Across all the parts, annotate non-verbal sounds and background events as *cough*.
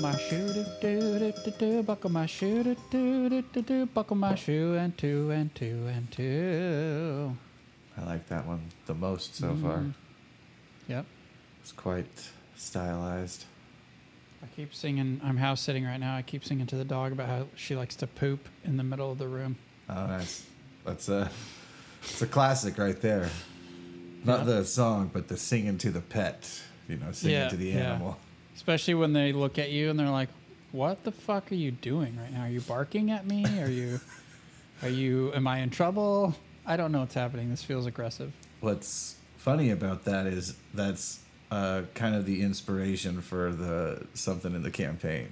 my shoe, do do do do do. Buckle my shoe, do do do do do. Buckle my shoe, and two and two and two. I like that one the most so far. Mm. Yep. It's quite stylized. I keep singing. I'm house sitting right now. I keep singing to the dog about how she likes to poop in the middle of the room. Oh, nice. That's a, it's a classic right there. Not Yeah. the song, but the singing to the pet. You know, singing Yeah, to the yeah. Especially when they look at you and they're like, "What the fuck are you doing right now? Are you barking at me? Are you, *laughs* are you? Am I in trouble? I don't know what's happening. This feels aggressive." What's funny about that is that's uh, kind of the inspiration for the something in the campaign.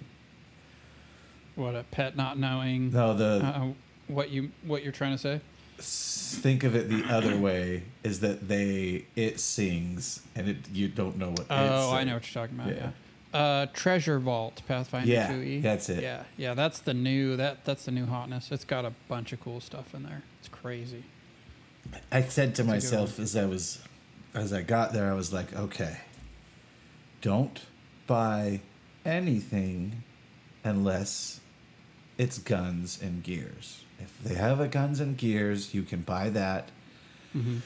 What a pet not knowing No, the uh, what you what you're trying to say. think of it the other way is that they it sings and it you don't know what. Oh, I know what you're talking about. Yeah. Yeah. Uh, Treasure Vault, Pathfinder Yeah, 2e. that's it. Yeah, yeah, that's the new that that's the new hotness. It's got a bunch of cool stuff in there. It's crazy. I said to good myself as I was as I got there, I was like, okay, don't buy anything unless it's guns and gears. If they have a guns and gears, you can buy that. Mm-hmm.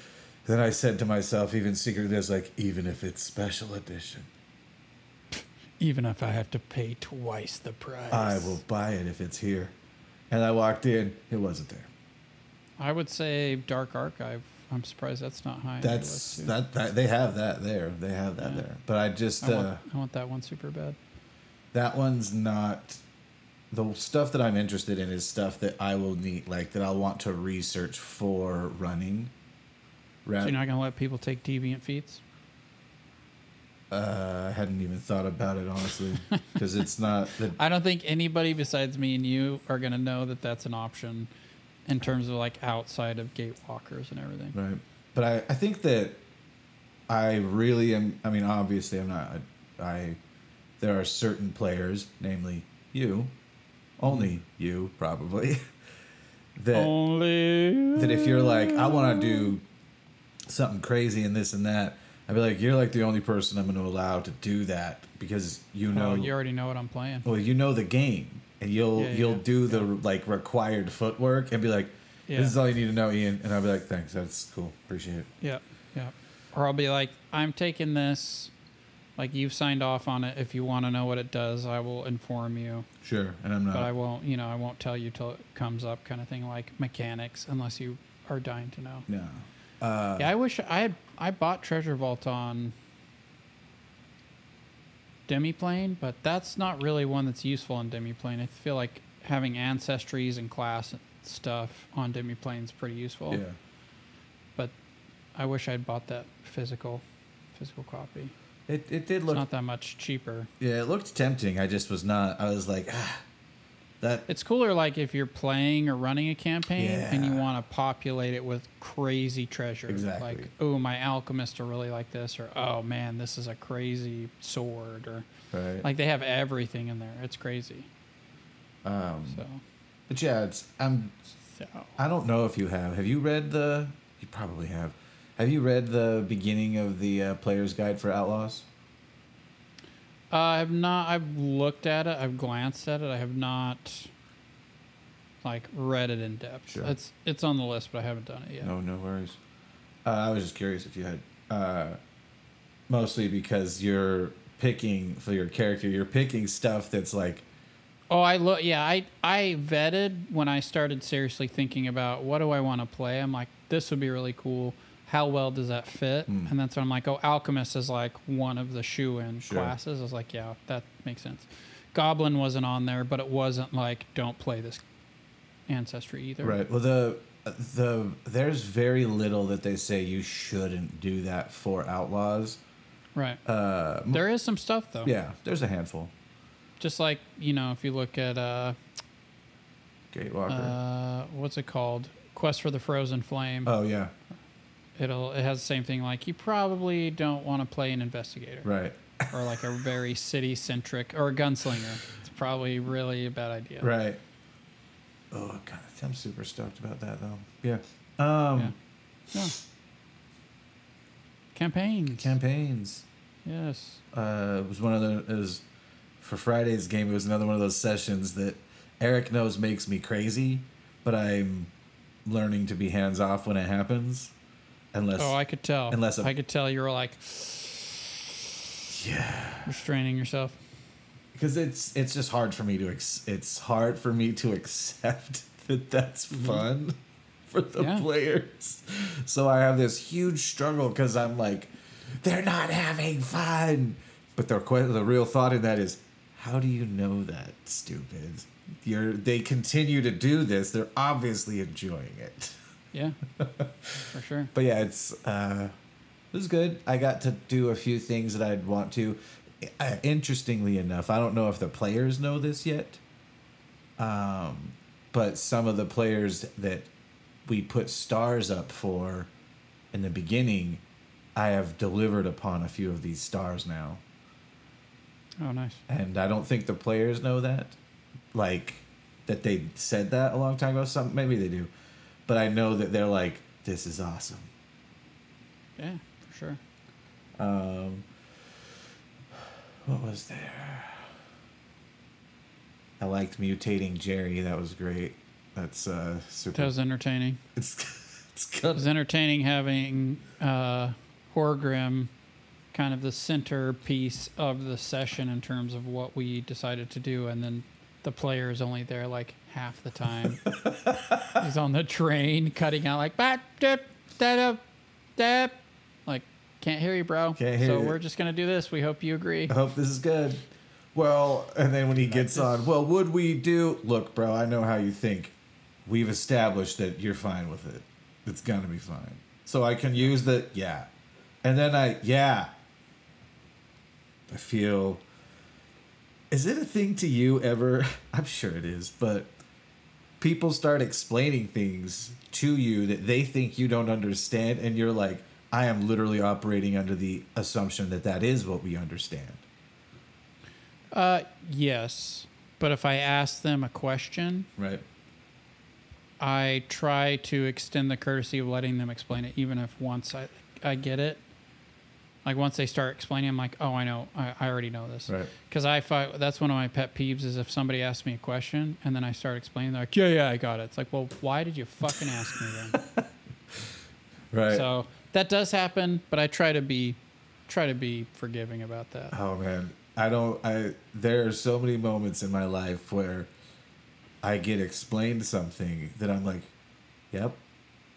Then I said to myself, even secretly, I was like, even if it's special edition, Even if I have to pay twice the price, I will buy it if it's here. And I walked in, it wasn't there. I would say Dark Archive. I'm surprised that's not high. That's list, that, that they have that there. They have that Yeah. there. But I just I uh, want, I want that one super bad. that one's not the stuff that I'm interested in is stuff that I will need like that I'll want to research for running. So you're not gonna let people take deviant feats. Uh, I hadn't even thought about it honestly *laughs* because it's not the I don't think anybody besides me and you are gonna know that that's an option, in terms of like outside of gatewalkers and everything. right. But I, I think that I really am. I mean, obviously, I'm not. I, I there are certain players, namely you, only you probably, *laughs* that Only that if you're like, I want to do something crazy and this and that, I'd be like, you're like the only person I'm going to allow to do that because you know, oh, you already know what I'm playing. well, you know the game and you'll Yeah, you'll yeah, do the like required footwork and be like, Yeah. this is all you need to know, Ian, and I'll be like, thanks, that's cool, appreciate it. Yeah, yeah. Or I'll be like, I'm taking this. Like you've signed off on it. If you want to know what it does, I will inform you. Sure, and I'm not. But I won't, you know, I won't tell you till it comes up, kind of thing, like mechanics, unless you are dying to know. no. Uh, Yeah, I wish I had. I bought Treasure Vault on Demiplane, but that's not really one that's useful on Demiplane. I feel like having ancestries and class stuff on Demiplane is pretty useful. yeah. But I wish I'd bought that physical, physical copy. It it did It's look not that much cheaper. yeah, it looked tempting. I just was not. I was like, ah, that It's cooler, like if you're playing or running a campaign and you want to populate it with crazy treasure. Exactly. Like, oh, my alchemist will really like this, or oh man, this is a crazy sword, or right. like they have everything in there. It's crazy. um, So, but yeah, it's I'm so I don't know if you have. Have you read the? You probably have. Have you read the beginning of the uh, Player's Guide for Outlaws? Uh, I've not. I've looked at it. I've glanced at it. I have not like read it in depth. Sure. It's it's on the list, but I haven't done it yet. No, no worries. Uh, I was just curious if you had. Uh, mostly because you're picking for your character. You're picking stuff that's like Oh, I look. Yeah, I I vetted when I started seriously thinking about what do I want to play. I'm like, this would be really cool. How well does that fit? Hmm. And that's when I'm like, oh, alchemist is like one of the shoe-in Sure. classes. I was like, yeah, that makes sense. Goblin wasn't on there, but it wasn't like don't play this ancestry either. Right. Well, the the there's very little that they say you shouldn't do that for outlaws. Right. Uh, There is some stuff though. yeah, there's a handful. Just like you know, if you look at uh, Gatewalker. uh, what's it called? Quest for the Frozen Flame. oh yeah, It'll it has the same thing. Like you probably don't want to play an investigator. right, or like a very city centric or a gunslinger. It's probably really a bad idea. right. Oh god, I'm super stoked about that though. Yeah. Um, Yeah. Campaigns. campaigns. yes. Uh, it was one of the it was for Friday's game, it was another one of those sessions that Eric knows makes me crazy, but I'm learning to be hands off when it happens. Unless, Oh, I could tell. Unless I could tell you were like yeah, restraining yourself. because it's it's just hard for me to ex- it's hard for me to accept *laughs* that that's mm-hmm. fun for the Yeah. players. So I have this huge struggle because I'm like, they're not having fun. But the the real thought in that is, how do you know that, stupid? You're they continue to do this. They're obviously enjoying it. Yeah, *laughs* for sure. But yeah, it's uh, it was good. I got to do a few things that I'd want to. Interestingly enough, I don't know if the players know this yet. Um, but some of the players that we put stars up for in the beginning, I have delivered upon a few of these stars now, Oh, nice. and I don't think the players know that, like that they said that a long time ago. Some maybe they do, but I know that they're like, "This is awesome." Yeah, for sure. Um, what was there? I liked mutating Jerry. That was great. That's uh, super. That was entertaining. it's *laughs* it's It was entertaining having uh, Horgrim kind of the centerpiece of the session in terms of what we decided to do, and then the player is only there like half the time. *laughs* He's on the train cutting out like "Bat, dip, da, da, da." like can't hear you, bro. Can't hear so you. we're just gonna do this. We hope you agree. I hope this is good. Well, and then when he gets on, well, would we do? Look, bro, I know how you think. We've established that you're fine with it. It's gonna be fine. So I can use the yeah, and then I yeah. I feel. Is it a thing to you ever? *laughs* I'm sure it is, but people start explaining things to you that they think you don't understand, and you're like, I am literally operating under the assumption that that is what we understand. Uh, yes, but if I ask them a question, Right. I try to extend the courtesy of letting them explain it, even if once I, I get it. Like once they start explaining, I'm like, oh, I know, I, I already know this. Right. Because I fight. That's one of my pet peeves is if somebody asks me a question and then I start explaining, they're like, yeah, yeah, I got it. It's like, well, why did you fucking ask me then? *laughs* Right. So that does happen, but I try to be, try to be forgiving about that. oh man, I don't. I there are so many moments in my life where I get explained something that I'm like, yep.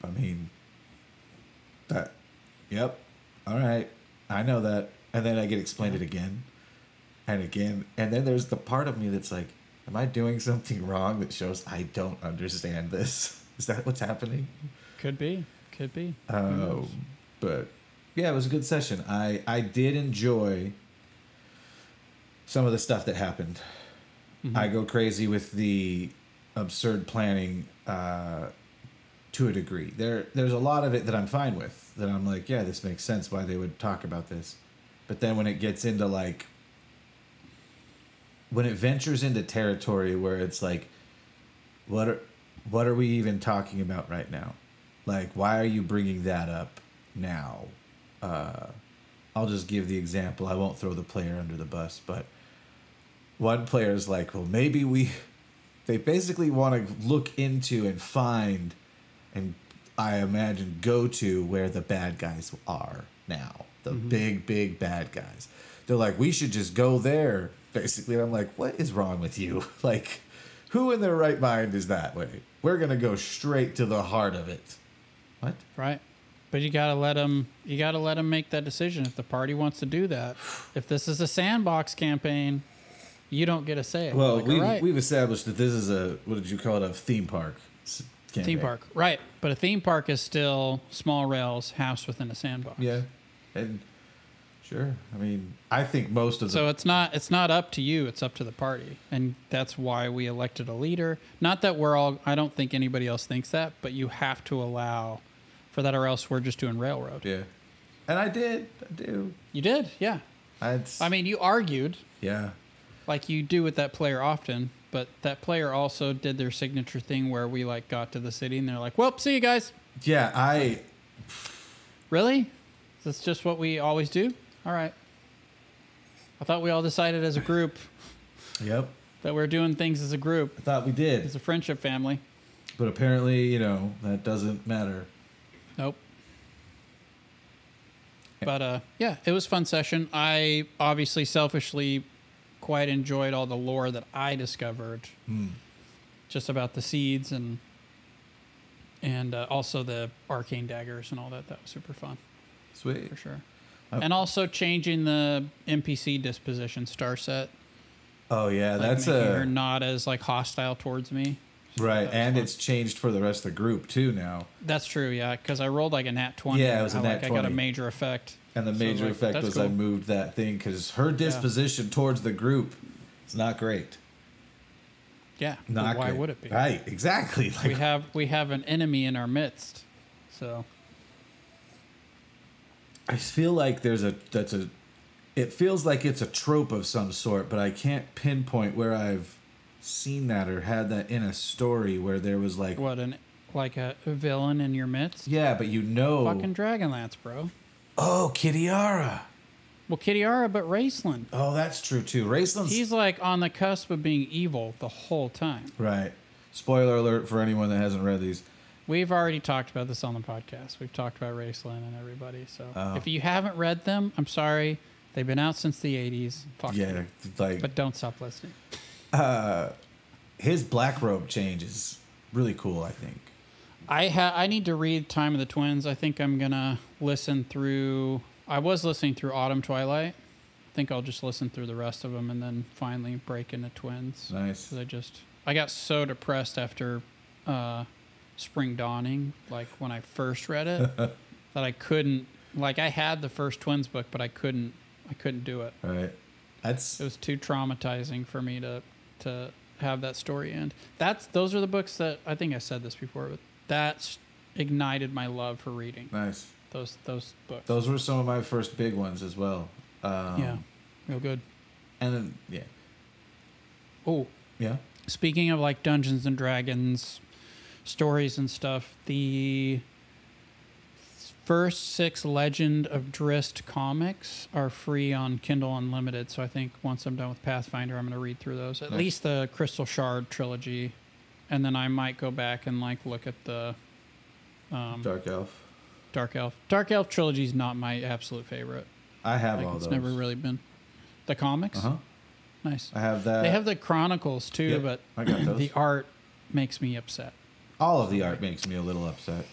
I mean, that. Yep. All right. I know that, and then I get explained it again, and again, and then there's the part of me that's like, am I doing something wrong that shows I don't understand this? *laughs* Is that what's happening? Could be, could be. Um, but yeah, it was a good session. I I did enjoy some of the stuff that happened. Mm-hmm. I go crazy with the absurd planning uh, to a degree. There there's a lot of it that I'm fine with. That I'm like, yeah, this makes sense why they would talk about this. But then when it gets into like when it ventures into territory where it's like what are what are we even talking about right now? Like, why are you bringing that up now? Uh, I'll just give the example. I won't throw the player under the bus, but one player is like, well, maybe we. *laughs* They basically want to look into and find, and I imagine go to where the bad guys are now. The mm-hmm. big, big bad guys. They're like, we should just go there, basically. And I'm like, what is wrong with you? *laughs* Like, who in their right mind is that way? We're going to go straight to the heart of it. What? Right. But you gotta let them. You gotta let them make that decision. If the party wants to do that, *sighs* if this is a sandbox campaign, you don't get a say. Well, Like, we've, all right, we've established that this is a, what did you call it, a theme park. S- theme campaign. park, right? But a theme park is still small rails housed within a sandbox. Yeah. And sure. I mean, I think most of the. So it's not it's not up to you. It's up to the party, and that's why we elected a leader. Not that we're all. I don't think anybody else thinks that, but you have to allow for that, or else we're just doing railroad. yeah. And I did. I do. You did, yeah. I, I mean, you argued yeah. like you do with that player often, but that player also did their signature thing where we like got to the city and they're like, "Well, see you guys." Yeah. I. Really? That's just what we always do. All right. I thought we all decided as a group *laughs* Yep. that we're doing things as a group, I thought we did, as a friendship family. but apparently, you know, that doesn't matter. Nope. But uh, yeah, it was a fun session. I obviously selfishly quite enjoyed all the lore that I discovered, Hmm. just about the seeds and and uh, also the arcane daggers and all that. That was super fun Sweet. for sure. And also changing the NPC disposition star set. Oh yeah, like that's a her not as like hostile towards me. right, that and fun. it's changed for the rest of the group too now. That's true, yeah, because I rolled like a nat twenty. Yeah, it was a I, nat like, I got a major effect. And the So, major like, effect was I moved that thing because her disposition towards the group is not great. Yeah, Not why great. would it be? Right, exactly. Like, we have we have an enemy in our midst. So I feel like there's a that's a it feels like it's a trope of some sort, but I can't pinpoint where I've seen that or had that in a story where there was like what an like a villain in your midst? yeah, but you know Fucking Dragonlance, bro. Oh Kitiara. Well, Kitiara, but Raistlin. Oh, that's true too. Raistlin's He's like on the cusp of being evil the whole time. right. Spoiler alert for anyone that hasn't read these. We've already talked about this on the podcast. We've talked about Raistlin and everybody. So Oh. if you haven't read them, I'm sorry. They've been out since the 80s. Fuck Yeah, you. like But don't stop listening. Uh, his black robe change is really cool. I think. I ha- I need to read Time of the Twins. I think I'm gonna listen through. I was listening through Autumn Twilight. I think I'll just listen through the rest of them and then finally break into Twins. Nice. 'Cause I just I got so depressed after uh, Spring Dawning, like when I first read it, *laughs* that I couldn't. Like I had the first Twins book, but I couldn't. I couldn't do it. Right. That's It was too traumatizing for me to to have that story end. That's those are the books that I think I said this before, but that's ignited my love for reading nice. those those books. Those were some of my first big ones as well. Um, yeah, real good. And then yeah, Oh, yeah. speaking of like Dungeons and Dragons stories and stuff, the first six Legend of Drizzt comics are free on Kindle Unlimited. So I think once I'm done with Pathfinder, I'm going to read through those. At Nice. least the Crystal Shard trilogy, and then I might go back and like look at the um, Dark Elf. Dark Elf. Dark Elf trilogy is not my absolute favorite. I have Like all it's those. never really been. The comics, Uh huh. nice. I have that. they have the Chronicles too, Yep, but I got those. the art makes me upset. all of the art makes me a little upset.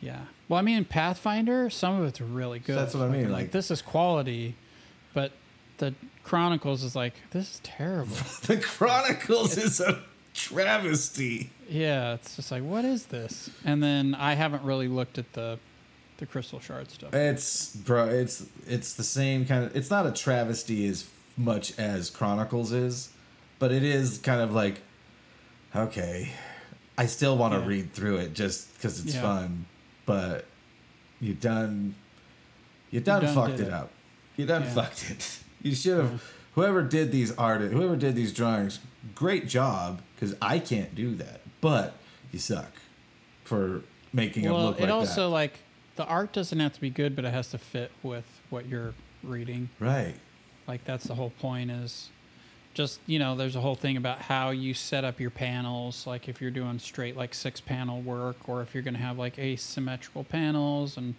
Yeah. Well, I mean, Pathfinder, some of it's really good. That's what I mean, Fucking, like- this is quality, but the Chronicles is like this is terrible. *laughs* The Chronicles is a travesty. yeah, it's just like what is this? And then I haven't really looked at the the Crystal Shard stuff. It's bro. It's it's the same kind of. It's not a travesty as much as Chronicles is, but it is kind of like, okay, I still want to Yeah. read through it just because it's Yeah. fun, but you done, you done, done fucked it it. up. You done Yeah. fucked it. *laughs* You should have. Whoever did these art, whoever did these drawings, great job because I can't do that. But you suck for making them well, look it like also like the art doesn't have to be good, but it has to fit with what you're reading. Right. Like that's the whole point is just, you know, there's a whole thing about how you set up your panels, like if you're doing straight like six panel work or if you're going to have like asymmetrical panels and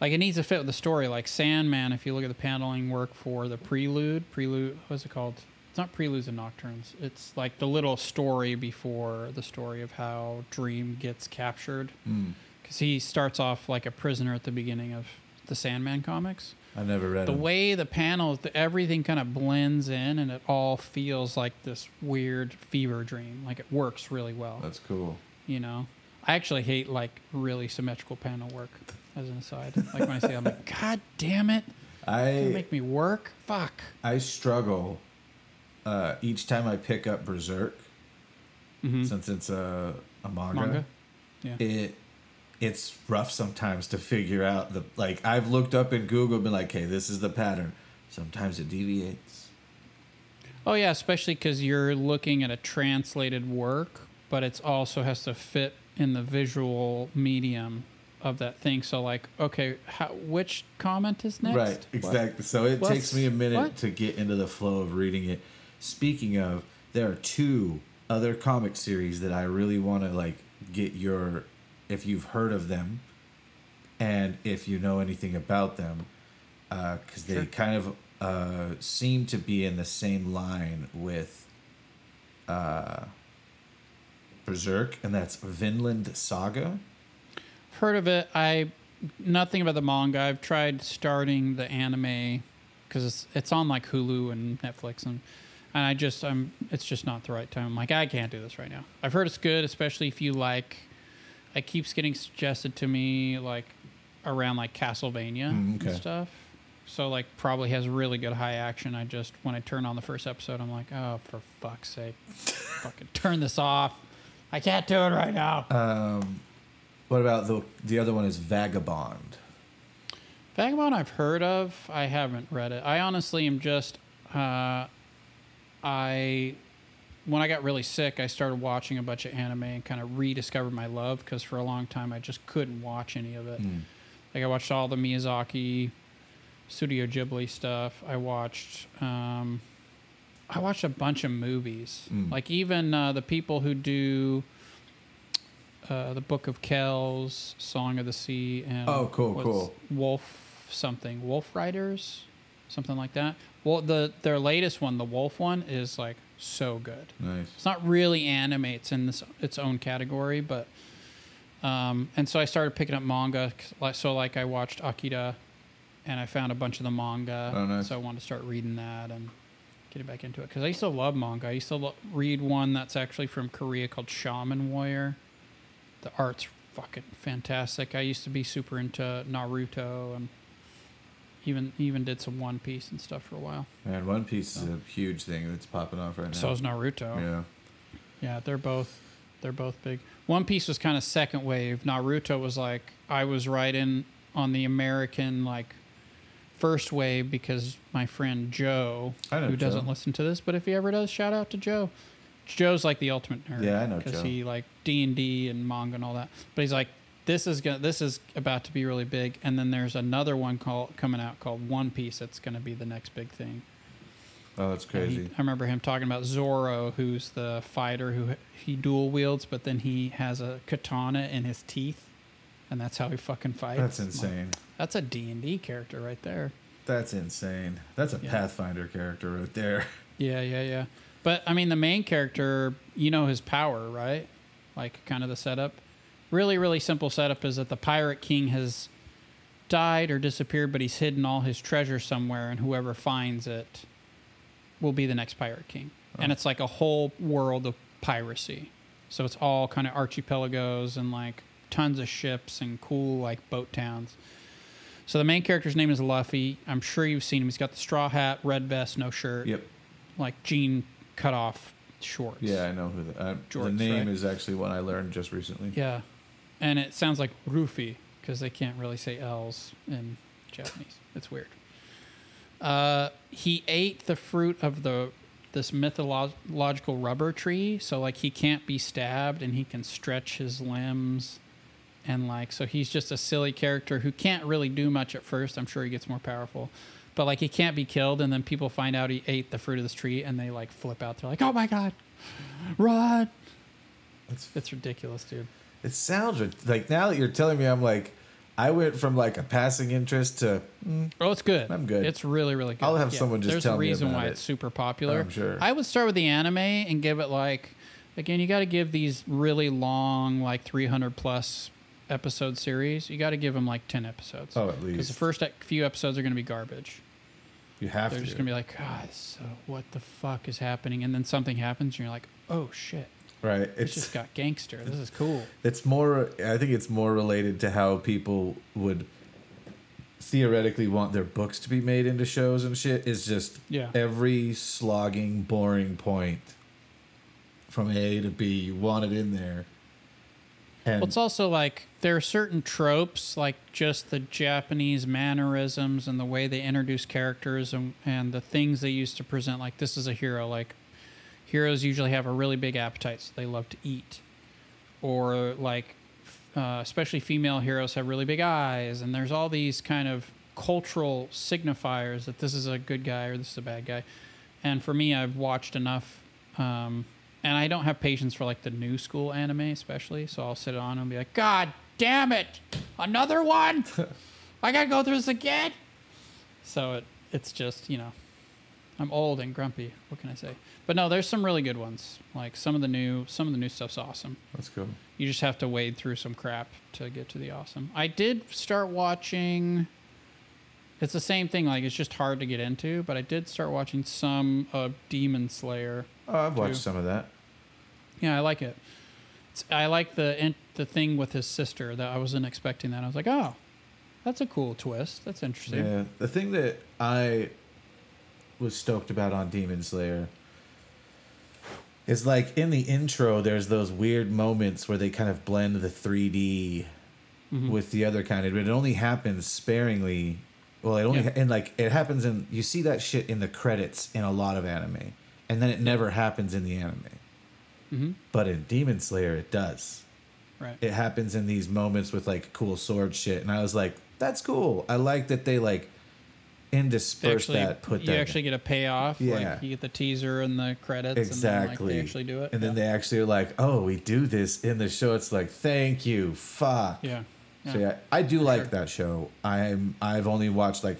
like it needs to fit with the story. Like Sandman, if you look at the paneling work for the prelude, prelude, what's it called? It's not preludes and nocturnes. It's like the little story before the story of how Dream gets captured. Mm. Because he starts off like a prisoner at the beginning of the Sandman comics I never read the them. way the panels, the, everything kind of blends in, and it all feels like this weird fever dream. Like it works really well. That's cool. You know, I actually hate like really symmetrical panel work. As an aside, like when I say, I'm like, God damn it, you I make me work. Fuck. I struggle uh, each time I pick up Berserk Mhm. since it's a, a manga. Manga. Yeah. It it's rough sometimes to figure out the like I've looked up in Google been like, hey, this is the pattern. Sometimes it deviates. Oh yeah, especially because you're looking at a translated work, but it also has to fit in the visual medium of that thing. So like, okay, how, which comment is next? Right, What? exactly. So it What's- takes me a minute what? to get into the flow of reading it. Speaking of, there are two other comic series that I really want to like get your if you've heard of them and if you know anything about them because they Sure. kind of uh, seem to be in the same line with uh, Berserk, and that's Vinland Saga. Heard of it. I nothing about the manga. I've tried starting the anime because it's it's on like Hulu and Netflix and and I just I'm it's just not the right time. I'm like I can't do this right now. I've heard it's good, especially if you like. It keeps getting suggested to me like around like Castlevania Mm, okay. and stuff. So like probably has really good high action. I just when I turn on the first episode, I'm like, oh for fuck's sake, *laughs* fucking turn this off. I can't do it right now. Um, what about the the other one is Vagabond? Vagabond I've heard of. I haven't read it. I honestly am just uh, I when I got really sick, I started watching a bunch of anime and kind of rediscovered my love because for a long time I just couldn't watch any of it. Hmm. Like I watched all the Miyazaki, Studio Ghibli stuff. I watched um, I watched a bunch of movies. Mm. Like even uh, the people who do uh, the Book of Kells, Song of the Sea, and Oh, cool, cool. Wolf something, Wolf Riders, something like that. Well, the their latest one, the Wolf one, is like so good. Nice. It's not really anime; it's in this its own category, but um, and so I started picking up manga. So like I watched Akira, and I found a bunch of the manga. Oh, nice. So I wanted to start reading that and getting back into it because I used to love manga. I used to lo- read one that's actually from Korea called Shaman Warrior. The art's fucking fantastic. I used to be super into Naruto and even even did some One Piece and stuff for a while. Man, One Piece is a huge thing that's popping off right now. So is Naruto. yeah. Yeah, they're both they're both big. One Piece was kind of second wave. Naruto was like I was right in on the American like first wave because my friend Joe, who doesn't Joe. listen to this, but if he ever does, shout out to Joe. Joe's like the ultimate nerd. Yeah, I know because he like D and D and manga and all that. But he's like, this is gonna this is about to be really big, and then there's another one called coming out called One Piece that's gonna be the next big thing. Oh, that's And he- crazy. I remember him talking about Zoro, who's the fighter who he dual wields, but then he has a katana in his teeth, and that's how he fucking fights. That's I'm like, insane. that's a D and D character right there. That's insane. That's a Yeah. Pathfinder character right there. *laughs* Yeah, yeah, yeah. But I mean, the main character, you know his power, right? Like, kind of the setup. Really, really simple setup is that the pirate king has died or disappeared, but he's hidden all his treasure somewhere, and whoever finds it will be the next pirate king. And it's like a whole world of piracy. So it's all kind of archipelagos and like tons of ships and cool like boat towns. So the main character's name is Luffy. I'm sure you've seen him. He's got the straw hat, red vest, no shirt Yep. like jean cut off shorts. Yeah, I know who the, uh, the name right? is actually one I learned just recently. Yeah. And it sounds like Rufy because they can't really say L's in Japanese. It's weird. Uh, he ate the fruit of the this mythological rubber tree, so like he can't be stabbed and he can stretch his limbs, and like so he's just a silly character who can't really do much at first. I'm sure he gets more powerful, but like he can't be killed, and then people find out he ate the fruit of this tree, and they like flip out. They're like, "Oh my god, run!" It's, It's ridiculous, dude. It sounds like now that you're telling me, I'm like, I went from like a passing interest to mm, Oh, it's good. I'm good. It's really, really good. I'll have someone just There's tell a me reason why it. it's super popular. I'm sure. I would start with the anime and give it like, again, you got to give these really long, like 300 plus episode series. You got to give them like 10 episodes. oh at least. Because the first few episodes are going to be garbage. you have They're to. just going to be like, God, so what the fuck is happening? And then something happens and you're like, oh shit, right. it's It's just got gangster. This is cool. it's more. I think it's more related to how people would theoretically want their books to be made into shows and shit. Is just Yeah. every slogging, boring point from A to B. You want it in there. And Well, it's also like there are certain tropes, like just the Japanese mannerisms and the way they introduce characters and, and the things they used to present. Like, this is a hero. Like, heroes usually have a really big appetite, so they love to eat. Or, like, uh, especially female heroes have really big eyes. And there's all these kind of cultural signifiers that this is a good guy or this is a bad guy. And for me, I've watched enough, um, and I don't have patience for like the new school anime, especially. So I'll sit on and be like, God damn it, another one! *laughs* I gotta go through this again. So it it's just you know, I'm old and grumpy. What can I say? But no, there's some really good ones. Like some of the new some of the new stuff's awesome. That's cool. You just have to wade through some crap to get to the awesome. I did start watching. It's the same thing. Like it's just hard to get into, but I did start watching some of Demon Slayer. Oh, I've watched some of that. Yeah, I like it. It's, I like the the thing with his sister that I wasn't expecting that. I was like, oh, that's a cool twist. That's interesting. Yeah, the thing that I was stoked about on Demon Slayer is like in the intro, there's those weird moments where they kind of blend the 3D Mhm. with the other kind of, but it only happens sparingly. Well, it only Yeah. and like it happens in you see that shit in the credits in a lot of anime, and then it never happens in the anime. Mhm. But in Demon Slayer, it does. Right. It happens in these moments with like cool sword shit, and I was like, "That's cool." I like that they like They intersperse actually, that, put you that. actually get a payoff. Yeah. Like you get the teaser and the credits. exactly. And then, like, they actually do it. and then they actually are like, "Oh, we do this in the show." It's like, "Thank you, fuck." Yeah. So yeah, I do For like sure. that show. I'm I've only watched like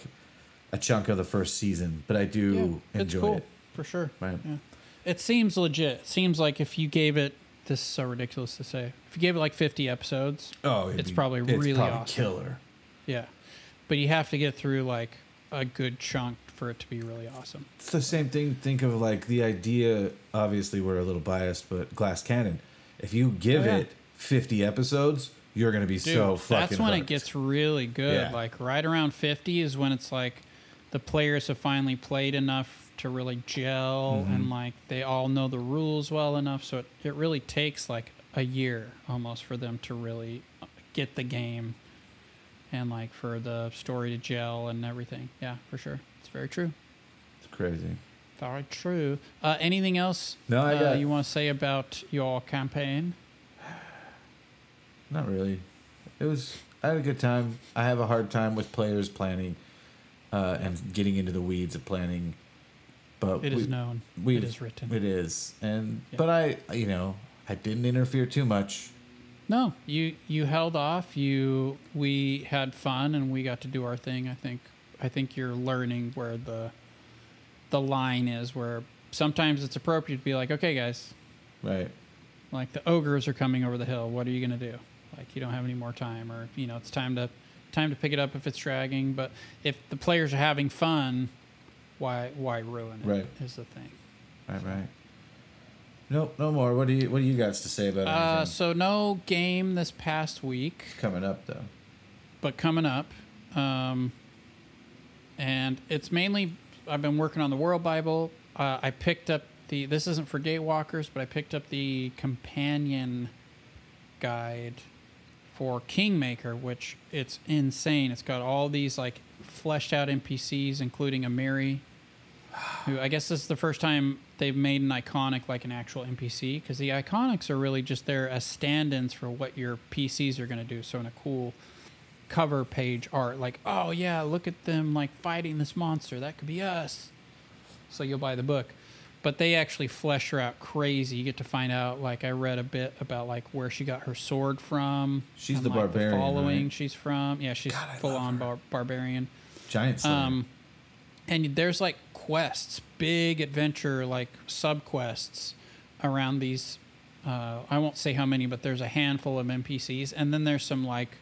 a chunk of the first season, but I do Yeah, enjoy it's cool, it. for sure. Right. Yeah. It seems legit. It seems like if you gave it this is so ridiculous to say. If you gave it like 50 episodes, Oh, It's be- probably really probably awesome. killer. yeah. But you have to get through like a good chunk for it to be really awesome. It's the same thing. Think of like the idea. Obviously, we're a little biased, but Glass Cannon. If you give Oh, yeah. it 50 episodes, you're gonna be Dude, so fucking. that's when it gets really good. Yeah. Like right around 50 is when it's like the players have finally played enough to really gel Mm-hmm. and like they all know the rules well enough. So it, it really takes like a year almost for them to really get the game and like for the story to gel and everything. Yeah, for sure. It's very true. It's crazy. Very true. Uh, anything else No, I uh, got- you want to say about your campaign? Not really. It was. I had a good time. I have a hard time with players planning, uh, and getting into the weeds of planning. But It is we- known. It is written. It is, and Yeah. but I, you know, I didn't interfere too much. No, you you held off. You we had fun and we got to do our thing. I think I think you're learning where the the line is where sometimes it's appropriate to be like, okay, guys, Right. like the ogres are coming over the hill. What are you gonna do? Like you don't have any more time, or you know it's time to time to pick it up if it's dragging. But if the players are having fun, why why ruin it? Right. is the thing. Right. Right. Nope. No more. What do you What do you guys to say about it? Uh, so no game this past week. coming up though? but coming up. Um, and it's mainly I've been working on the World Bible. Uh, I picked up the this isn't for Gatewalkers, but I picked up the companion guide for Kingmaker, which it's insane. It's got all these like fleshed out NPCs, including Amiri, who I guess this is the first time they've made an iconic like an actual NPC because the iconics are really just there as stand-ins for what your PCs are going to do. So in a cool cover page art, like oh yeah, look at them like fighting this monster. That could be us. So you'll buy the book. But they actually flesh her out crazy. You get to find out, like I read a bit about like where she got her sword from. She's and, the like, barbarian, following right? she's from. Yeah, she's God, full on bar- barbarian. Giant. Um, and there's like quests, big adventure like sub quests around these. Uh, I won't say how many, but there's a handful of NPCs, and then there's some like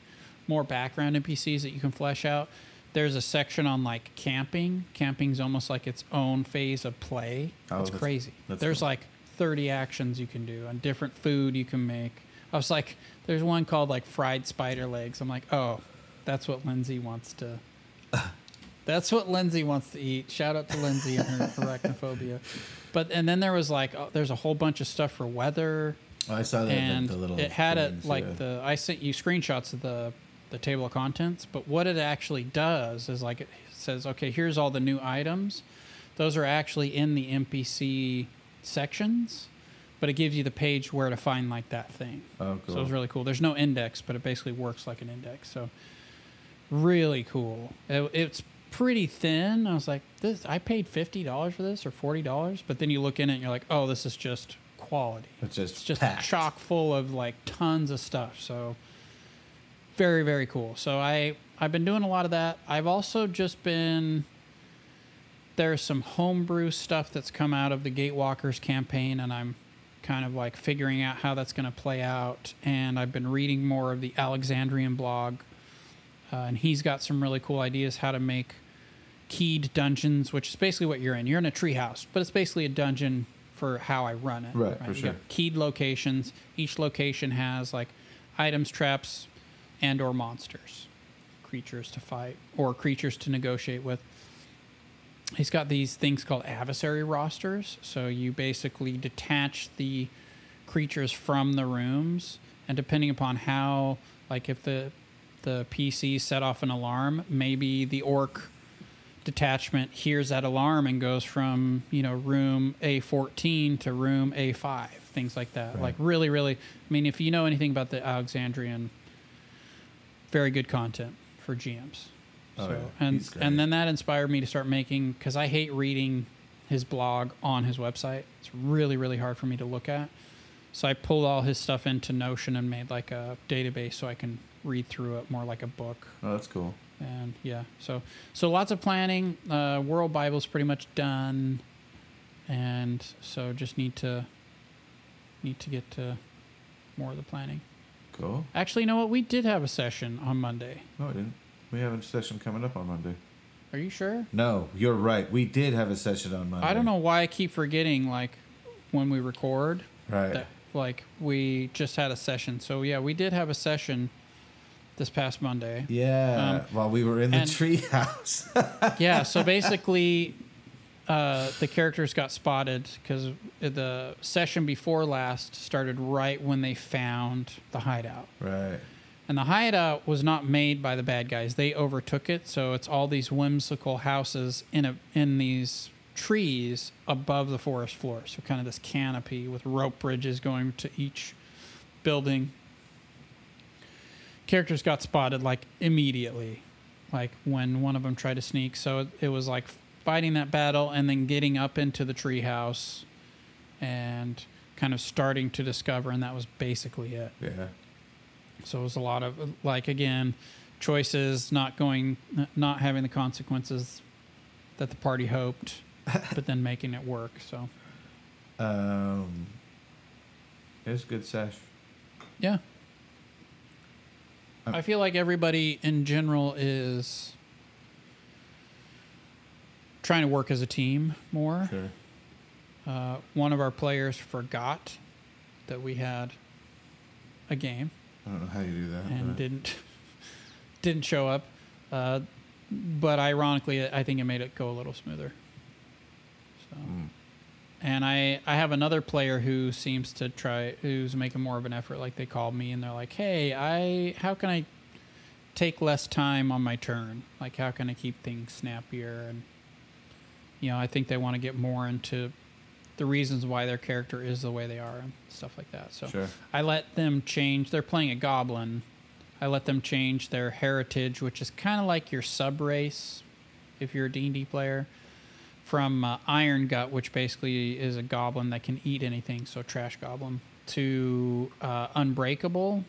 more background NPCs that you can flesh out. There's a section on like camping. Camping's almost like its own phase of play. Oh, it's that's- crazy. that's there's cool. like 30 actions you can do and different food you can make. I was like, there's one called like fried spider legs. I'm like, oh, that's what Lindsay wants to. That's what Lindsay wants to eat. Shout out to Lindsay and her *laughs* arachnophobia. But and then there was like uh, there's a whole bunch of stuff for weather, Oh, I saw that. and the, the little. it had it like yeah. the I sent you screenshots of the the table of contents. But what it actually does is like it says, okay, here's all the new items. Those are actually in the NPC sections, but it gives you the page where to find like that thing. Oh, cool. So it's really cool. There's no index, but it basically works like an index. So really cool. It, it's pretty thin. I was like, this I paid fifty dollars for this or forty dollars, but then you look in it and you're like, oh, this is just quality. It's just, It's just packed. chock full of like tons of stuff. So very very cool. So I I've been doing a lot of that. I've also just been there's some homebrew stuff that's come out of the Gatewalkers campaign, and I'm kind of like figuring out how that's going to play out. And I've been reading more of the Alexandrian blog, uh, and he's got some really cool ideas how to make keyed dungeons, which is basically what you're in. You're in a treehouse, but it's basically a dungeon for how I run it. Right, for You sure. keyed locations. Each location has like items, traps, and or monsters, creatures to fight or creatures to negotiate with. He's got these things called adversary rosters. So you basically detach the creatures from the rooms, and depending upon how, like if the the PC set off an alarm, maybe the orc detachment hears that alarm and goes from you know room A14 to room A5, things like that. Right. Like really, really. I mean, if you know anything about the Alexandrian, very good content for GMs. Oh, so yeah. and and then that inspired me to start making because I hate reading his blog on his website. It's really really hard for me to look at. So I pulled all his stuff into Notion and made like a database so I can read through it more like a book. Oh, that's cool. And yeah, so so lots of planning. Uh, World Bible's pretty much done, and so just need to need to get to more of the planning. Cool. Actually, you know what? We did have a session on Monday. No, I didn't. We have a session coming up on Monday. Are you sure? No, you're right. We did have a session on Monday. I don't know why I keep forgetting like when we record Right. that like we just had a session. So yeah, we did have a session this past Monday. yeah. Um, while we were in the treehouse. *laughs* yeah, so basically, uh, the characters got spotted because the session before last started right when they found the hideout. right. And the hideout was not made by the bad guys; they overtook it. So it's all these whimsical houses in a in these trees above the forest floor. So kind of this canopy with rope bridges going to each building. Characters got spotted like immediately, like when one of them tried to sneak. So it, it was like fighting that battle and then getting up into the treehouse, and kind of starting to discover. And that was basically it. Yeah. So it was a lot of like again, choices not going, not having the consequences that the party hoped, *laughs* but then making it work. So Um. It was a good sesh. yeah, I feel like everybody in general is trying to work as a team more. Sure. Uh, one of our players forgot that we had a game. I don't know how you do that. and but- didn't *laughs* didn't show up. Uh, but ironically, I think it made it go a little smoother. So, Mm. And I I have another player who seems to try who's making more of an effort. Like they called me and they're like, "Hey, I how can I take less time on my turn? Like how can I keep things snappier?" And you know, I think they want to get more into the reasons why their character is the way they are and stuff like that. So Sure. I let them change. They're playing a goblin. I let them change their heritage, which is kind of like your sub race, if you're a D&D player, from uh, Iron Gut, which basically is a goblin that can eat anything, so trash goblin, to uh, Unbreakable,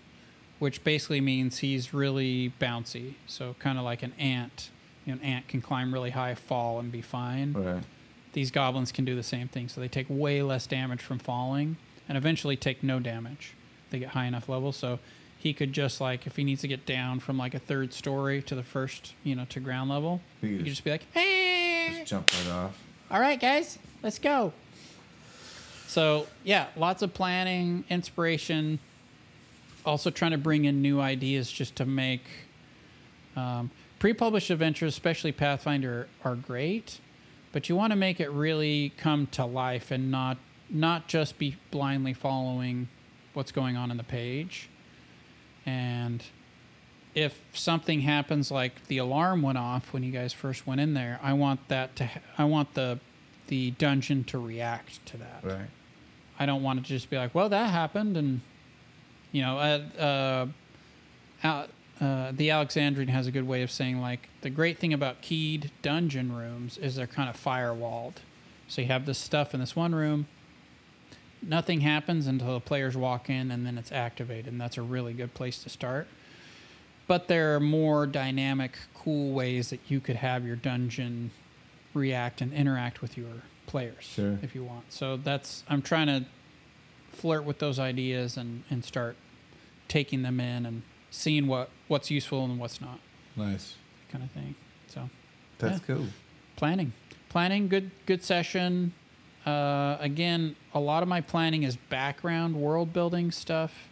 which basically means he's really bouncy, so kind of like an ant. You know, an ant can climb really high, fall, and be fine Right. these goblins can do the same thing. So they take way less damage from falling and eventually take no damage. They get high enough levels. So he could just like, if he needs to get down from like a third story to the first, you know, to ground level, He could just be like, hey, Just jump right off. all right, guys, let's go. So yeah, lots of planning, inspiration. Also trying to bring in new ideas just to make um, pre-published adventures, especially Pathfinder, are great, but you want to make it really come to life and not not just be blindly following what's going on in the page. And if something happens like the alarm went off when you guys first went in there, I want that to ha- I want the the dungeon to react to that. Right. I don't want it to just be like, well, that happened, and you know, uh, uh, uh, the Alexandrian has a good way of saying like the great thing about keyed dungeon rooms is they're kind of firewalled. So you have this stuff in this one room. Nothing happens until the players walk in and then it's activated, and that's a really good place to start. But there are more dynamic, cool ways that you could have your dungeon react and interact with your players Sure. if you want. So that's I'm trying to flirt with those ideas and, and start taking them in and seeing what, what's useful and what's not, Nice. kind of thing. So That's cool. planning, planning, good good session. Uh, again, a lot of my planning is background world building stuff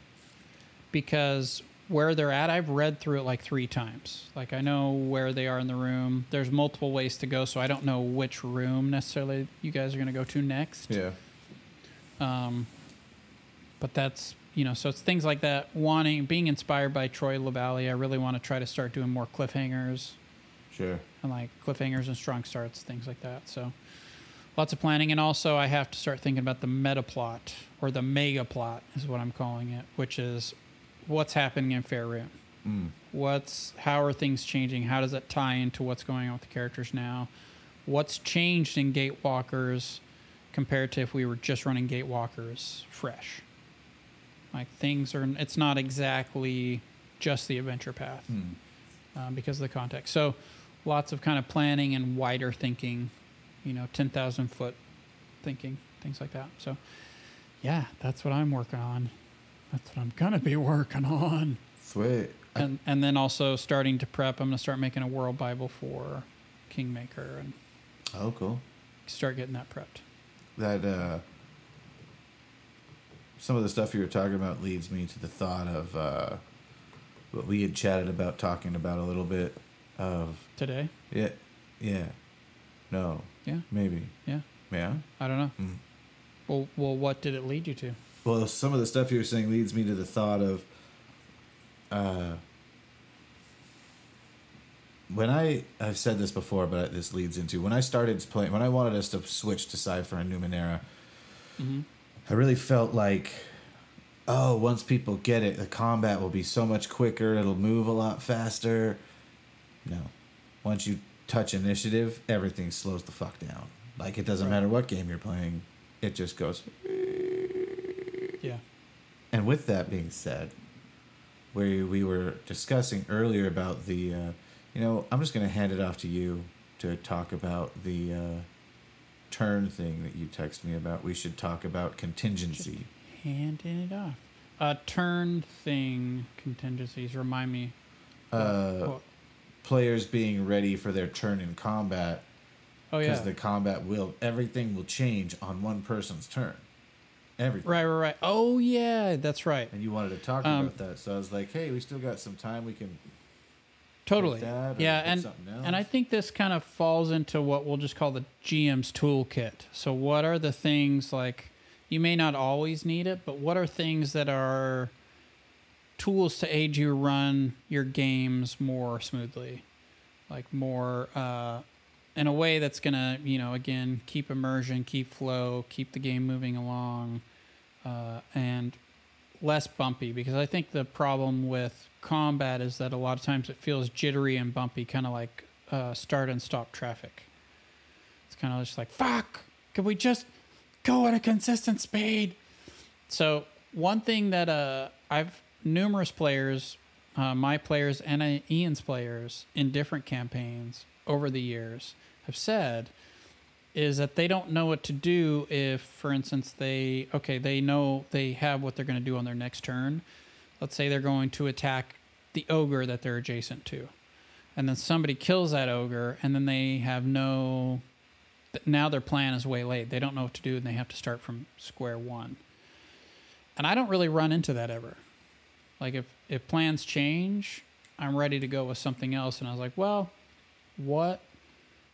because where they're at, I've read through it like three times. Like I know where they are in the room. There's multiple ways to go, so I don't know which room necessarily you guys are going to go to next. Yeah. Um, but that's you know, so it's things like that. Wanting, being inspired by Troy LaValle, I really want to try to start doing more cliffhangers Sure. and like cliffhangers and strong starts, things like that. So lots of planning, and also I have to start thinking about the meta plot or the mega plot is what I'm calling it, which is what's happening in Faerun. Mm. What's how are things changing? How does that tie into what's going on with the characters now? What's changed in Gatewalkers compared to if we were just running Gatewalkers fresh? Like things are, it's not exactly just the adventure path Mm. um, because of the context. So lots of kind of planning and wider thinking, you know, 10,000 foot thinking, things like that. So yeah, that's what I'm working on. That's what I'm going to be working on. Sweet. And, and then also starting to prep. I'm going to start making a world Bible for Kingmaker and oh, cool. start getting that prepped. That uh, some of the stuff you were talking about leads me to the thought of uh, what we had chatted about talking about a little bit of Today? yeah, yeah, no, Yeah. maybe, Yeah. yeah. I don't know. Mm. Well, well, what did it lead you to? Well, some of the stuff you were saying leads me to the thought of uh, when I I've said this before, but this leads into when I started playing when I wanted us to switch to Cypher and Numenera. Mm-hmm. I really felt like, oh, once people get it, the combat will be so much quicker. It'll move a lot faster. No, once you touch initiative, everything slows the fuck down. Like it doesn't Right. matter what game you're playing, it just goes. And with that being said, we we were discussing earlier about the, uh, you know, I'm just going to hand it off to you to talk about the uh, turn thing that you texted me about. We should talk about contingency. Handing it off. A turn thing contingencies. Remind me. Uh, What- players being ready for their turn in combat oh yeah. because the combat will everything will change on one person's turn. Everything. Right, right, right. Oh yeah, that's right. And you wanted to talk Um, about that, so I was like, "Hey, we still got some time. We can Totally. Yeah, and and I think this kind of falls into what we'll just call the GM's toolkit. So what are the things like you may not always need it, but what are things that are tools to aid you run your games more smoothly? Like more uh in a way that's gonna, you know, again, keep immersion, keep flow, keep the game moving along, uh, and less bumpy because I think the problem with combat is that a lot of times it feels jittery and bumpy, kind of like uh, start and stop traffic. It's kind of just like, fuck, could we just go at a consistent speed? So, one thing that uh, I've numerous players, uh, my players and Ian's players in different campaigns over the years have said is that they don't know what to do if, for instance, they okay, they know they have what they're going to do on their next turn. Let's say they're going to attack the ogre that they're adjacent to, and then somebody kills that ogre, and then they have no. Now their plan is way late. They don't know what to do, and they have to start from square one. And I don't really run into that ever. Like if if plans change, I'm ready to go with something else. And I was like, well, what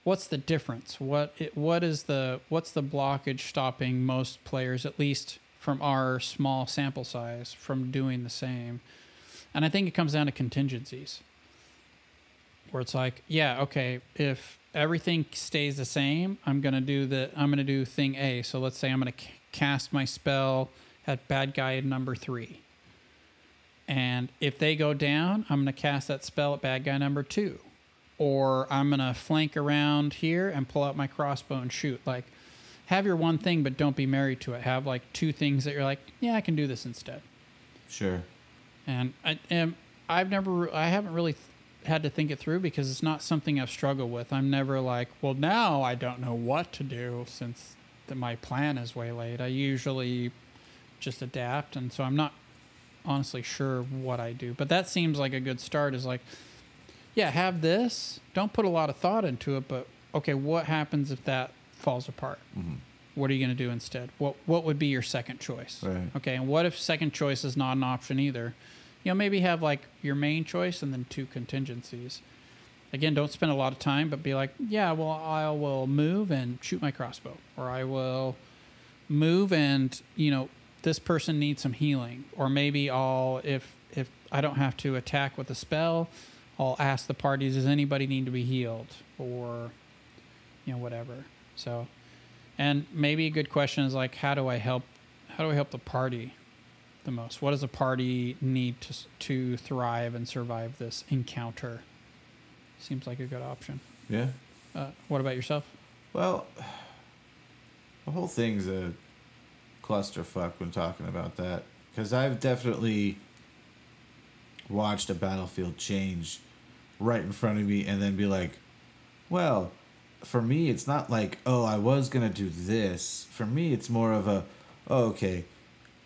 what's the difference? What it, what is the what's the blockage stopping most players, at least from our small sample size, from doing the same? And I think it comes down to contingencies, where it's like, yeah, okay, if everything stays the same, I'm gonna do the I'm gonna do thing A. So let's say I'm gonna c- cast my spell at bad guy number three. And if they go down, I'm going to cast that spell at bad guy number two. Or I'm going to flank around here and pull out my crossbow and shoot. Like, have your one thing, but don't be married to it. Have like two things that you're like, yeah, I can do this instead. Sure. And I am, I've never, I haven't really th- had to think it through because it's not something I've struggled with. I'm never like, well, now I don't know what to do since the, my plan is way late. I usually just adapt, and so I'm not honestly sure what I do. But that seems like a good start. Is like, yeah, have this. Don't put a lot of thought into it, but okay, what happens if that falls apart? Mhm. What are you going to do instead? What What would be your second choice? Right. Okay, and what if second choice is not an option either? You know, maybe have like your main choice and then two contingencies. Again, don't spend a lot of time, but be like, yeah, well, I will move and shoot my crossbow, or I will move and you know this person needs some healing, or maybe I'll if if I don't have to attack with a spell, I'll ask the parties, does anybody need to be healed, or you know whatever. So, and maybe a good question is like, how do I help? How do I help the party the most? What does a party need to to thrive and survive this encounter? Seems like a good option. Yeah. Uh, what about yourself? Well, the whole thing's a clusterfuck when talking about that because I've definitely watched a battlefield change right in front of me and then be like, well, for me, it's not like, oh, I was going to do this. For me, it's more of a, oh, okay,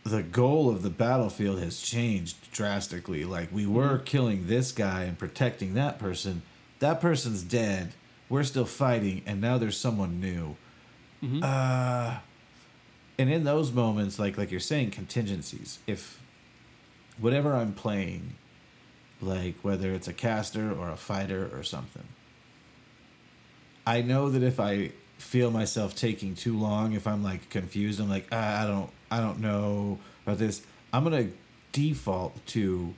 the goal of the battlefield has changed drastically. Like, we were killing this guy and protecting that person. That person's dead. We're still fighting, and now there's someone new. Mhm. Uh, and in those moments, like like you're saying, contingencies. If whatever I'm playing, like whether it's a caster or a fighter or something, I know that if I feel myself taking too long, if I'm like confused, I'm like ah, I don't I don't know about this. I'm gonna default to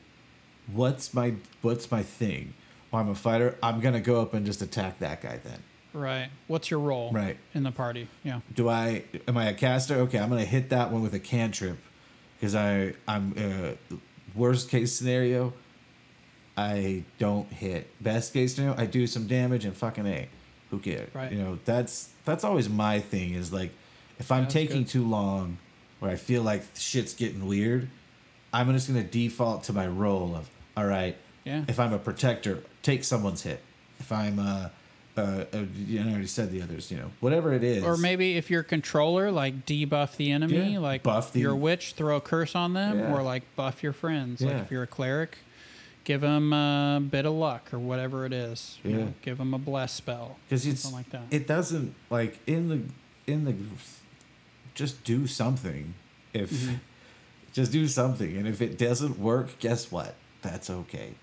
what's my what's my thing. Well, I'm a fighter. I'm gonna go up and just attack that guy then. Right. What's your role? Right. In the party. Yeah. Do I am I a caster? Okay, I'm gonna hit that one with a cantrip because I I'm uh, worst case scenario. I don't hit. Best case scenario, I do some damage and fucking a. Who cares? Right. You know that's that's always my thing. Is like if I'm That's taking good. too long, or I feel like shit's getting weird, I'm just gonna default to my role of all right. Yeah. If I'm a protector, take someone's hit. If I'm a, uh, uh, you know, I already said the others. You know, whatever it is. Or maybe if you're a controller, like debuff the enemy, Yeah, like buff the- your witch, throw a curse on them, Yeah. or like buff your friends. Like Yeah. if you're a cleric, give them a bit of luck or whatever it is. You Yeah. know, give them a bless spell. because it's like that. it doesn't like in the in the just do something if Mm-hmm. *laughs* just do something and if it doesn't work guess what that's okay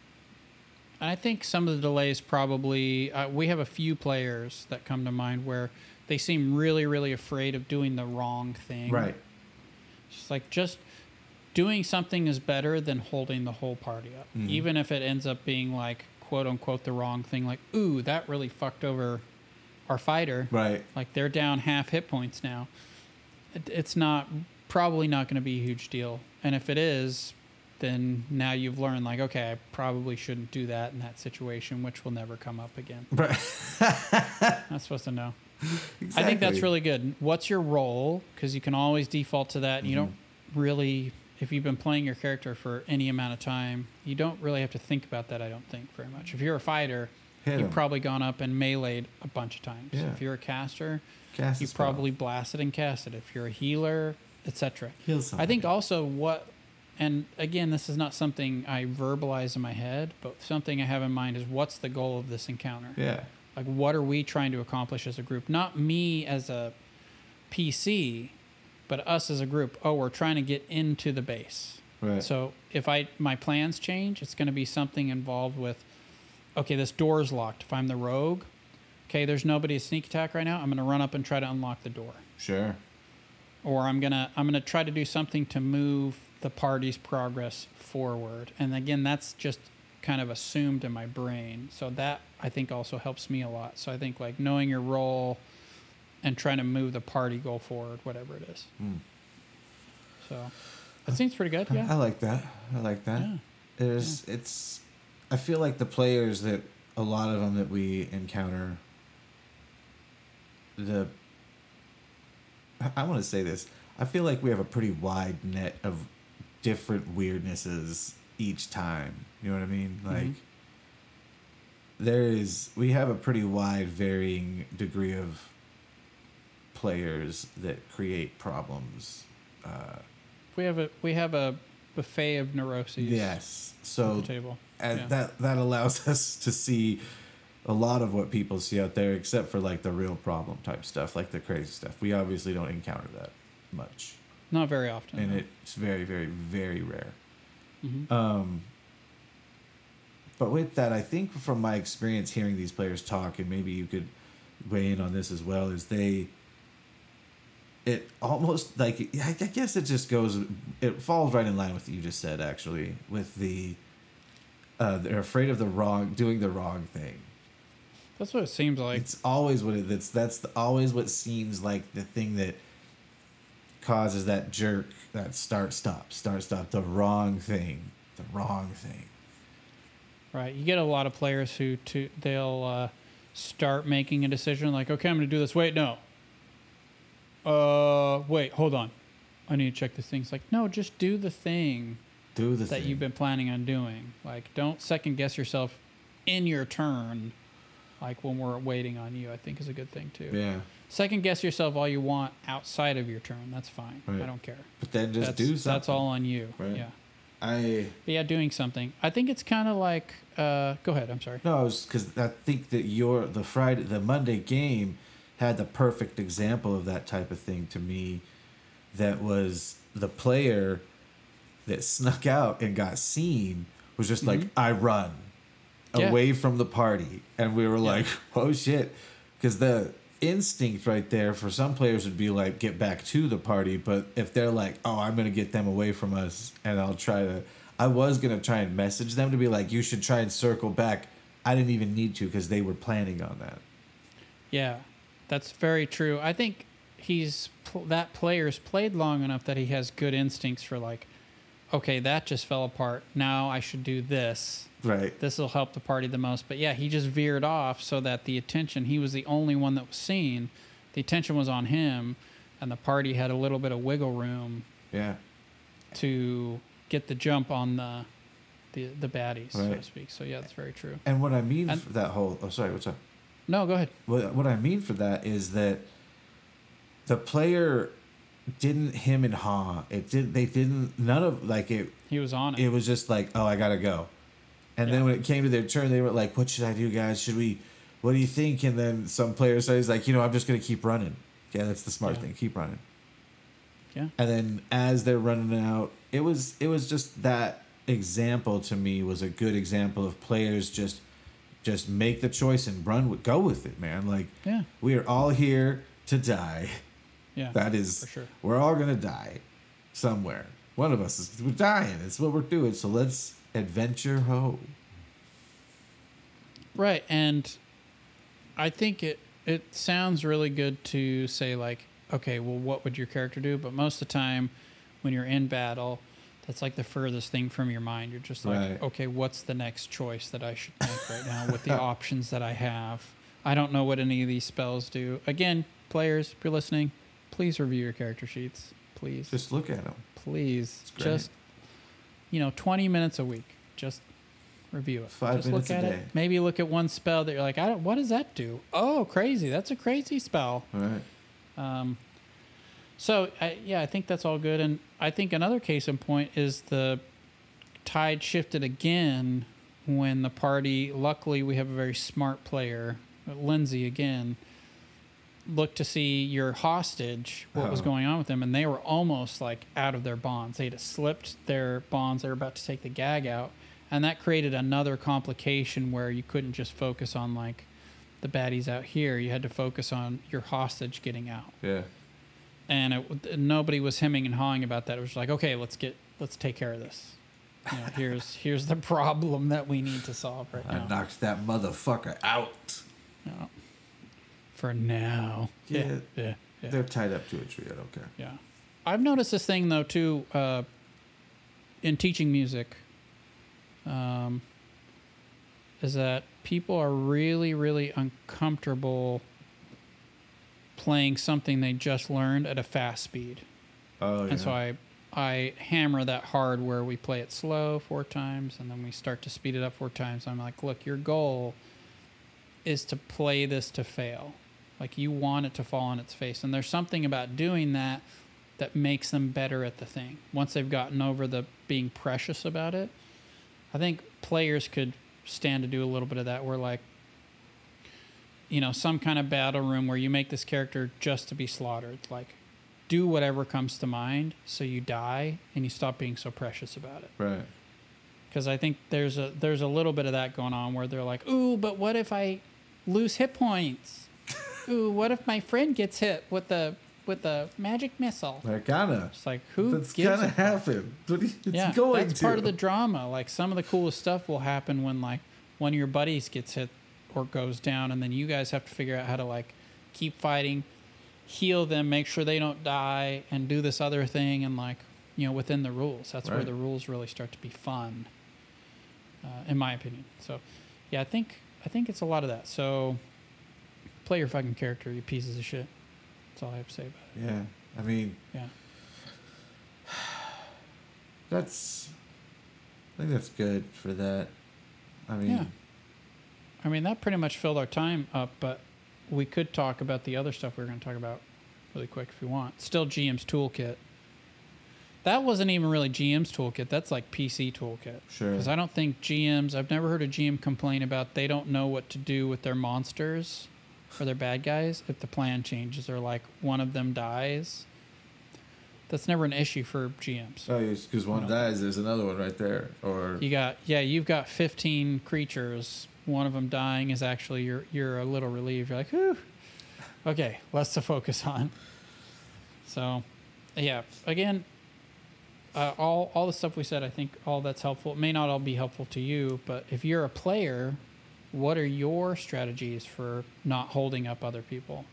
And I think some of the delays probably uh, we have a few players that come to mind where they seem really, really afraid of doing the wrong thing. right It's like just doing something is better than holding the whole party up, Mhm. even if it ends up being like quote unquote the wrong thing. Like, ooh, that really fucked over our fighter. right Like they're down half hit points now. It, it's not probably not going to be a huge deal, and if it is, then now you've learned like, okay, I probably shouldn't do that in that situation, which will never come up again. *laughs* right Not supposed to know. exactly. I think that's really good. What's your role? Because you can always default to that. And you don't Mm-hmm. really, if you've been playing your character for any amount of time, you don't really have to think about that. I don't think very much. If you're a fighter, Hit you've 'em. probably gone up and meleeed a bunch of times. Yeah. If you're a caster, Cast you spell. probably blasted and casted. If you're a healer, etc. Heal I think also what, and again, this is not something I verbalize in my head, but something I have in mind is what's the goal of this encounter? yeah Like, what are we trying to accomplish as a group? Not me as a PC, but us as a group. Oh, we're trying to get into the base. right So if I my plans change, it's going to be something involved with, okay, this door's locked. If I'm the rogue, okay, there's nobody to sneak attack right now. I'm going to run up and try to unlock the door, sure or I'm gonna I'm gonna try to do something to move the party's progress forward. And again, that's just kind of assumed in my brain. So that I think also helps me a lot. So I think like knowing your role and trying to move the party goal forward, whatever it is. Hmm. So that seems pretty good. Yeah, I like that I like that Yeah. There's it's. I feel like the players that a lot of them that we encounter. The. I- want to say this. I feel like we have a pretty wide net of different weirdnesses each time. You know what I mean? Like. Mhm. There is. We have a pretty wide, varying degree of players that create problems. Uh, We have a we have a buffet of neuroses. yes. So the table. and Yeah. that that allows *laughs* us to see a lot of what people see out there except for like the real problem type stuff like the crazy stuff we obviously don't encounter that much Not very often. and no. it's very very very rare Mhm. um but with that i think from my experience hearing these players talk and maybe you could weigh in on this as well is they it almost like i guess it just goes it falls right in line with what you just said actually with the uh, they're afraid of the wrong doing the wrong thing That's what it seems like. it's always what it, it's that's the, always what seems like the thing that causes that jerk that start stop start stop the wrong thing the wrong thing Right. You get a lot of players who to they'll uh, start making a decision like, okay, I'm going to do this. Wait, no. Uh, wait, hold on. I need to check this thing. It's like, no, just do the thing do the that thing you've been planning on doing. Like, don't second guess yourself in your turn. Like when we're waiting on you, I think is a good thing too. yeah Second guess yourself all you want outside of your turn. That's fine. Right. I don't care. but then just that's, do something That's all on you. Right. Yeah. i But yeah, doing something. I think it's kind of like. Uh, go ahead. I'm sorry. no i was because i think that your the friday the monday game had the perfect example of that type of thing to me that was the player that snuck out and got seen was just like Mhm. i run Yeah. away from the party and we were Yeah. like *laughs* oh shit because the instinct right there for some players would be like get back to the party but if they're like oh i'm gonna get them away from us and i'll try to i was gonna try and message them to be like you should try and circle back i didn't even need to because they were planning on that Yeah, that's very true. I think he's pl- that player's played long enough that he has good instincts for like, okay, that just fell apart. Now I should do this. right This will help the party the most. But yeah, he just veered off so that the attention he was the only one that was seen. The attention was on him, and the party had a little bit of wiggle room yeah to get the jump on the the the baddies, so to speak. So yeah, that's very true. and what i mean And- for that whole oh sorry what's up No, go ahead. what what I mean for that is that the player didn't him and ha. It did they didn't none of like it He was on it. it was just like, oh I gotta go. And then when it came to their turn, they were like, What should I do, guys? Should we what do you think? And then some player says like, you know, I'm just gonna keep running. Yeah, that's the smart Yeah. thing. Keep running. yeah. And then as they're running out, it was it was just that example to me was a good example of players just just make the choice and run with go with it, man. Like Yeah. we are all here to die. Yeah. *laughs* That is for sure. we're all gonna die somewhere. One of us is we're dying. It's what we're doing. So let's adventure ho. Right, and I think it it sounds really good to say like, okay, well, what would your character do? But most of the time, when you're in battle, that's like the furthest thing from your mind. You're just like, Right. okay, what's the next choice that I should make right now with the *laughs* options that I have? I don't know what any of these spells do. Again, players, if you're listening, please review your character sheets. Please, Just look at them. please, just you know, 20 minutes a week. Just review it. Five Just minutes look a at day. it. Maybe look at one spell that you're like, I don't, what does that do? Oh, crazy! That's a crazy spell. All right. Um, so I, yeah, I think that's all good, and I think another case in point is the tide shifted again when the party. Luckily, we have a very smart player, Lindsay again. Looked to see your hostage, what was Oh. going on with them, and they were almost like out of their bonds. They had slipped their bonds. They were about to take the gag out, and that created another complication where you couldn't just focus on like the baddies out here. You had to focus on your hostage getting out Yeah. And it, nobody was hemming and hawing about that. It was like, okay, let's get let's take care of this. You know, here's *laughs* here's the problem that we need to solve right now. I now. knocked that motherfucker out. You know, for now, Yeah. yeah, yeah, They're tied up to a tree. I don't care. yeah. I've noticed this thing though too. Uh, in teaching music, um, is that people are really, really uncomfortable playing something they just learned at a fast speed. Oh yeah. And so I I hammer that hard where we play it slow four times and then we start to speed it up four times. I'm like, look, your goal is to play this to fail. Like you want it to fall on its face. And there's something about doing that that makes them better at the thing. Once they've gotten over the being precious about it, I think players could stand to do a little bit of that where like you know, some kind of battle room where you make this character just to be slaughtered. Like do whatever comes to mind so you die and you stop being so precious about it right. because i think there's a there's a little bit of that going on where they're like ooh but what if i lose hit points *laughs* ooh what if my friend gets hit with the with the magic missile That kinda. it's like who That's gives gonna a- happen. It's yeah going that's to. part of the drama like some of the coolest stuff will happen when like one of your buddies gets hit or goes down and then you guys have to figure out how to like keep fighting heal them make sure they don't die and do this other thing and like you know within the rules that's where the rules really start to be fun uh, in my opinion so yeah i think i think it's a lot of that so play your fucking character you pieces of shit that's all i have to say about it Yeah. I mean, yeah *sighs* that's. I think that's good for that. I mean, Yeah. I mean, that pretty much filled our time up, but we could talk about the other stuff we were going to talk about really quick if you want. Still GM's toolkit. That wasn't even really GM's toolkit. That's like PC toolkit. Sure. Because I don't think GMs, I've never heard a GM complain about they don't know what to do with their monsters or their bad guys if the plan changes or like one of them dies. That's never an issue for GMs. Oh, because one dies, there's another one right there. Or You got yeah, you've got 15 creatures. One of them dying is actually you're you're a little relieved. You're like, whew. Okay, less to focus on. So, yeah, again, uh, all all the stuff we said, I think all that's helpful. It may not all be helpful to you, but if you're a player, what are your strategies for not holding up other people?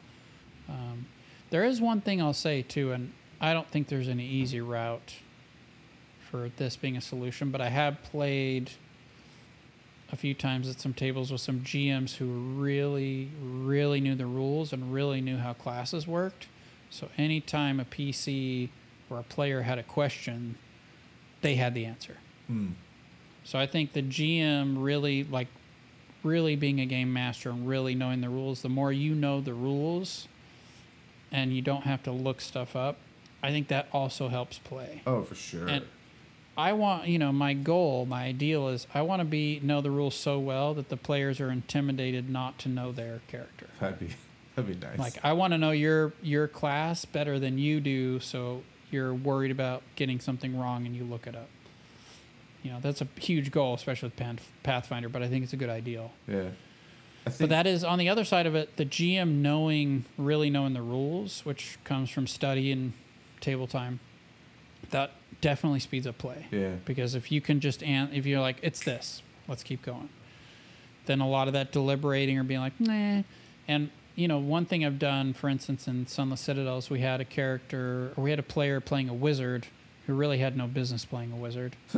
Um, there is one thing I'll say too, and I don't think there's any easy route for this being a solution, but I have played a few times at some tables with some GMs who really, really knew the rules and really knew how classes worked. So anytime a PC or a player had a question, they had the answer. Hmm. So I think the GM really like really being a game master and really knowing the rules, the more you know the rules and you don't have to look stuff up, I think that also helps play. Oh, for sure. And I want, you know, my goal, my ideal is I want to be know the rules so well that the players are intimidated not to know their character. that'd be that'd be nice. Like I want to know your your class better than you do, so you're worried about getting something wrong and you look it up. You know, that's a huge goal, especially with Pathfinder, but I think it's a good ideal. yeah. I think But that is on the other side of it, the GM knowing, really knowing the rules, which comes from study and table time. That definitely speeds up play. Yeah. Because if you can just, an- if you're like, it's this, let's keep going. Then a lot of that deliberating or being like, nah. And, you know, one thing I've done, for instance, in Sunless Citadels, we had a character, or we had a player playing a wizard who really had no business playing a wizard *laughs*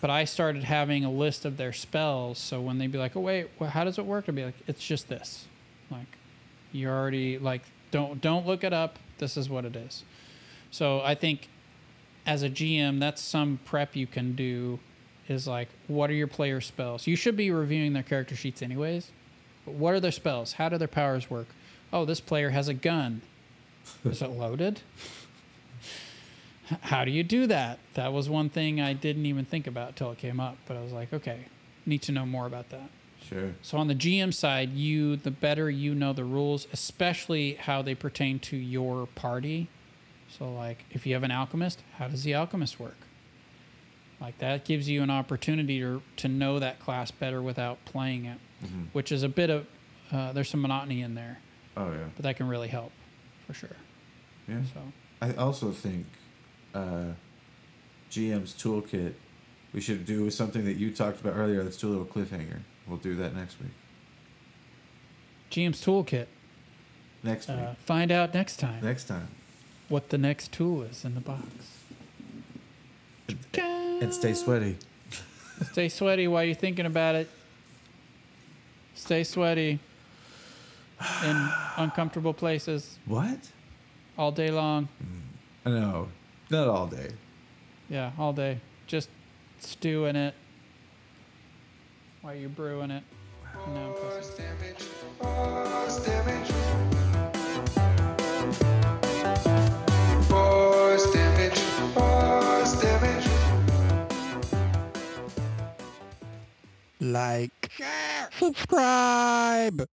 but I started having a list of their spells. So when they'd be like, "Oh wait, well, how does it work?" I'd be like, "It's just this." Like, you already like don't don't look it up. This is what it is. So I think as a GM, that's some prep you can do. Is like, what are your player spells? You should be reviewing their character sheets anyways. But what are their spells? How do their powers work? Oh, this player has a gun. Is it loaded? how do you do that? That was one thing I didn't even think about till it came up. But I was like, okay, need to know more about that. Sure. So on the GM side, you the better you know the rules, especially how they pertain to your party. So like if you have an alchemist, how does the alchemist work? Like that gives you an opportunity to to know that class better without playing it, Mhm. which is a bit of uh, there's some monotony in there, Oh yeah. but that can really help, for sure. Yeah. So I also think uh, GM's toolkit. We should do something that you talked about earlier. Let's do a little cliffhanger. We'll do that next week. GM's toolkit. Next week. Uh, find out next time next time. What the next tool is in the box. And stay sweaty. Stay sweaty while you're thinking about it. Stay sweaty in uncomfortable places What? all day long. Mm. No, not all day. Yeah, all day. Just stew in it while you're brewing it. No, Like, share, subscribe.